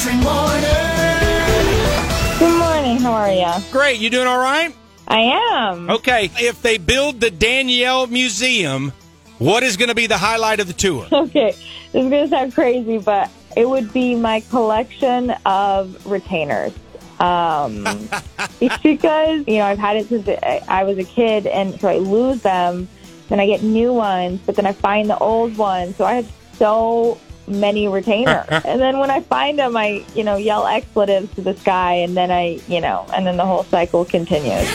country morning. Good morning. How are you? Great. You doing all right? I am. Okay. If they build the Danielle Museum, what is going to be the highlight of the tour? Okay, this is going to sound crazy, but it would be my collection of retainers. Um, it's because, you know, I've had it since I I was a kid, and so I lose them, then I get new ones, but then I find the old ones. So I have so many retainers. and then when I find them, I, you know, yell expletives to the sky, and then I, you know, and then the whole cycle continues.